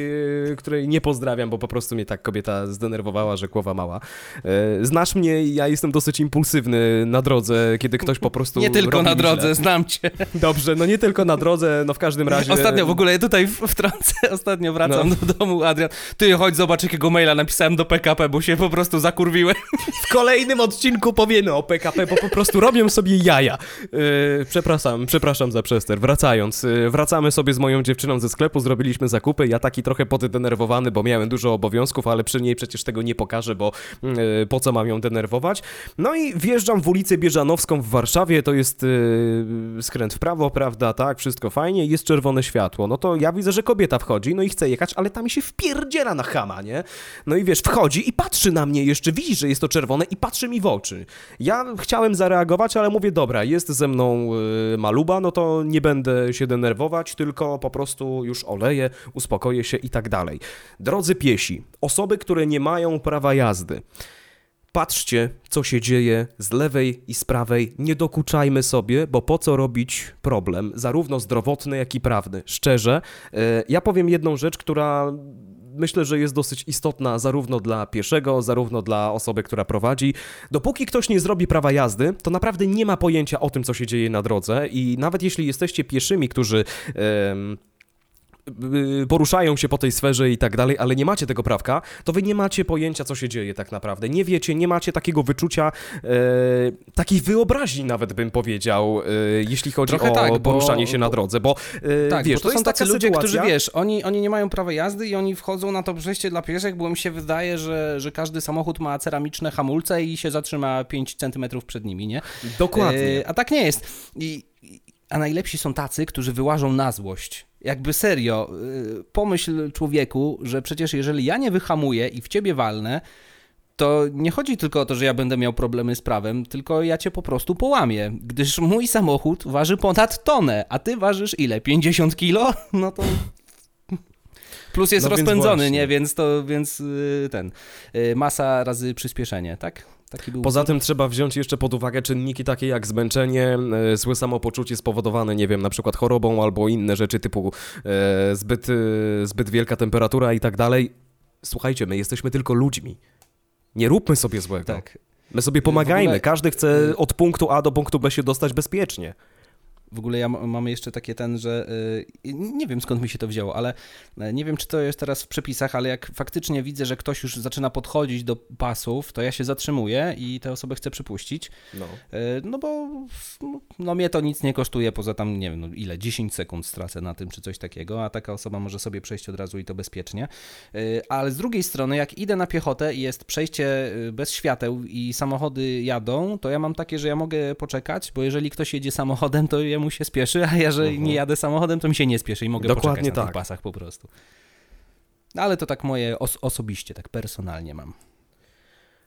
której nie pozdrawiam, bo po prostu mnie tak kobieta zdenerwowała, że głowa mała. E, znasz mnie, ja jestem dosyć impulsywny na drodze, kiedy ktoś po prostu Nie tylko na drodze, źle. znam cię. Dobrze, no nie tylko na drodze, no w każdym razie... Ostatnio w ogóle tutaj wtrącę, <laughs> ostatnio wracam no. do domu, Adrian, ty chodź zobacz jakiego maila napisałem do PKP, bo się po prostu zakurwiłem. W kolejnym odcinku powiemy o PKP, bo po prostu robią sobie jaja. Przepraszam, przepraszam za przester. Wracając, y, wracamy sobie z moją dziewczyną ze sklepu, zrobiliśmy zakupy. Ja taki trochę poddenerwowany, bo miałem dużo obowiązków, ale przy niej przecież tego nie pokażę, bo yy, po co mam ją denerwować. No i wjeżdżam w ulicę Bieżanowską w Warszawie, to jest yy, skręt w prawo, prawda, tak, wszystko fajnie, jest czerwone światło. No to ja widzę, że kobieta wchodzi, no i chce jechać, ale tam się wpierdziela na chama, nie? No i wiesz, wchodzi i patrzy na mnie jeszcze, widzi, że jest to czerwone i patrzy mi w oczy. Ja chciałem zareagować, ale mówię, dobra, jest ze mną maluba, no to nie będę się denerwować, tylko po prostu już oleję, uspokoję się i tak dalej. Drodzy piesi, osoby, które nie mają prawa jazdy, Patrzcie, co się dzieje z lewej i z prawej. Nie dokuczajmy sobie, bo po co robić problem, zarówno zdrowotny, jak i prawny. Szczerze, y, ja powiem jedną rzecz, która myślę, że jest dosyć istotna zarówno dla pieszego, zarówno dla osoby, która prowadzi. Dopóki ktoś nie zrobi prawa jazdy, to naprawdę nie ma pojęcia o tym, co się dzieje na drodze i nawet jeśli jesteście pieszymi, którzy... Yy, poruszają się po tej sferze i tak dalej, ale nie macie tego prawka, to wy nie macie pojęcia, co się dzieje tak naprawdę. Nie wiecie, nie macie takiego wyczucia, e, takiej wyobraźni nawet bym powiedział, e, jeśli chodzi Trochę o tak, poruszanie bo, się na drodze, bo e, tak, wiesz, bo to, to są tacy ludzie, sytuacja... którzy wiesz, oni, oni nie mają prawa jazdy i oni wchodzą na to przejście dla pieszych, bo mi się wydaje, że, że każdy samochód ma ceramiczne hamulce i się zatrzyma 5 centymetrów przed nimi, nie? Dokładnie. E, a tak nie jest. I, a najlepsi są tacy, którzy wyłażą na złość. Jakby serio, y, pomyśl człowieku, że przecież jeżeli ja nie wyhamuję i w ciebie walnę, to nie chodzi tylko o to, że ja będę miał problemy z prawem, tylko ja cię po prostu połamię, gdyż mój samochód waży ponad tonę, a ty ważysz ile? 50 kilo? No to Plus jest no rozpędzony, więc nie? Więc to, więc y, ten, y, masa razy przyspieszenie, tak? Poza tym trzeba wziąć jeszcze pod uwagę czynniki takie jak zmęczenie, e, złe samopoczucie spowodowane, nie wiem, na przykład chorobą albo inne rzeczy typu e, zbyt, e, zbyt wielka temperatura i tak dalej. Słuchajcie, my jesteśmy tylko ludźmi. Nie róbmy sobie złego. Tak. My sobie pomagajmy. Ogóle... Każdy chce od punktu A do punktu B się dostać bezpiecznie. W ogóle ja mamy jeszcze takie ten, że yy, nie wiem skąd mi się to wzięło, ale yy, nie wiem czy to jest teraz w przepisach, ale jak faktycznie widzę, że ktoś już zaczyna podchodzić do pasów, to ja się zatrzymuję i tę osobę chcę przypuścić. No, yy, no bo no, mnie to nic nie kosztuje, poza tam, nie wiem, no, ile, 10 sekund stracę na tym, czy coś takiego, a taka osoba może sobie przejść od razu i to bezpiecznie. Yy, ale z drugiej strony, jak idę na piechotę i jest przejście yy, bez świateł i samochody jadą, to ja mam takie, że ja mogę poczekać, bo jeżeli ktoś jedzie samochodem, to jemu się spieszy, a jeżeli uh mhm. nie jadę samochodem, to mi się nie spieszy i mogę Dokładnie poczekać na tak. tych pasach po prostu. No, ale to tak moje os osobiście, tak personalnie mam.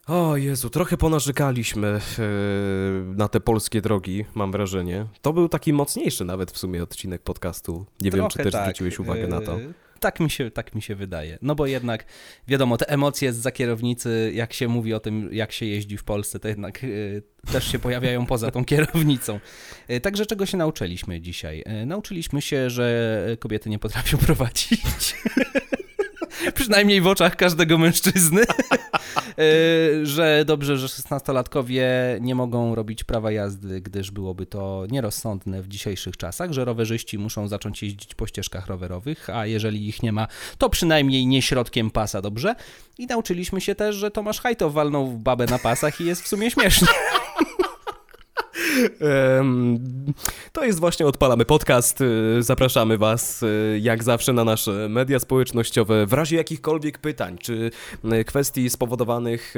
O Jezu, trochę ponarzekaliśmy yy, na te polskie drogi, mam wrażenie. To był taki mocniejszy nawet w sumie odcinek podcastu. Nie trochę wiem, czy też tak. zwróciłeś uwagę na to. Yy, tak mi, się, tak mi się wydaje. No bo jednak, wiadomo, te emocje z za kierownicy, jak się mówi o tym, jak się jeździ w Polsce, to jednak yy, też się pojawiają <laughs> poza tą kierownicą. Yy, także czego się nauczyliśmy dzisiaj? Yy, nauczyliśmy się, że kobiety nie potrafią <laughs> prowadzić. Przynajmniej w oczach każdego mężczyzny. <laughs> E, że dobrze, że 16-latkowie nie mogą robić prawa jazdy, gdyż byłoby to nierozsądne w dzisiejszych czasach, że rowerzyści muszą zacząć jeździć po ścieżkach rowerowych, a jeżeli ich nie ma, to przynajmniej nie środkiem pasa, dobrze? I nauczyliśmy się też, że Tomasz Hajto walnął babę na pasach i jest w sumie śmiesznie. <laughs> To jest właśnie Odpalamy Podcast. Y, zapraszamy Was y, jak zawsze na nasze media społecznościowe w razie jakichkolwiek pytań, czy y, kwestii spowodowanych,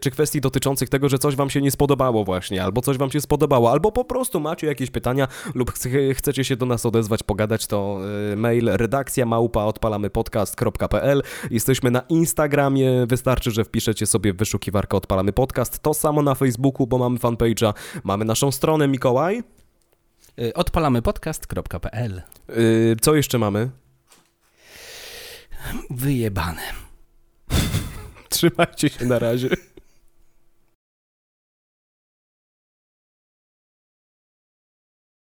czy kwestii dotyczących tego, że coś Wam się nie spodobało właśnie, albo coś Wam się spodobało, albo po prostu macie jakieś pytania lub chcecie się do nas odezwać, pogadać, to mail redakcja małpa odpalamypodcast.pl Jesteśmy na Instagramie, wystarczy, że wpiszecie sobie w wyszukiwarkę Odpalamy Podcast. To samo na Facebooku, bo mamy fanpage'a, mamy naszą stronę Mikołaj. Y, odpalamypodcast.pl yy, Co jeszcze mamy? Wyjebane. <laughs> Trzymajcie się na razie.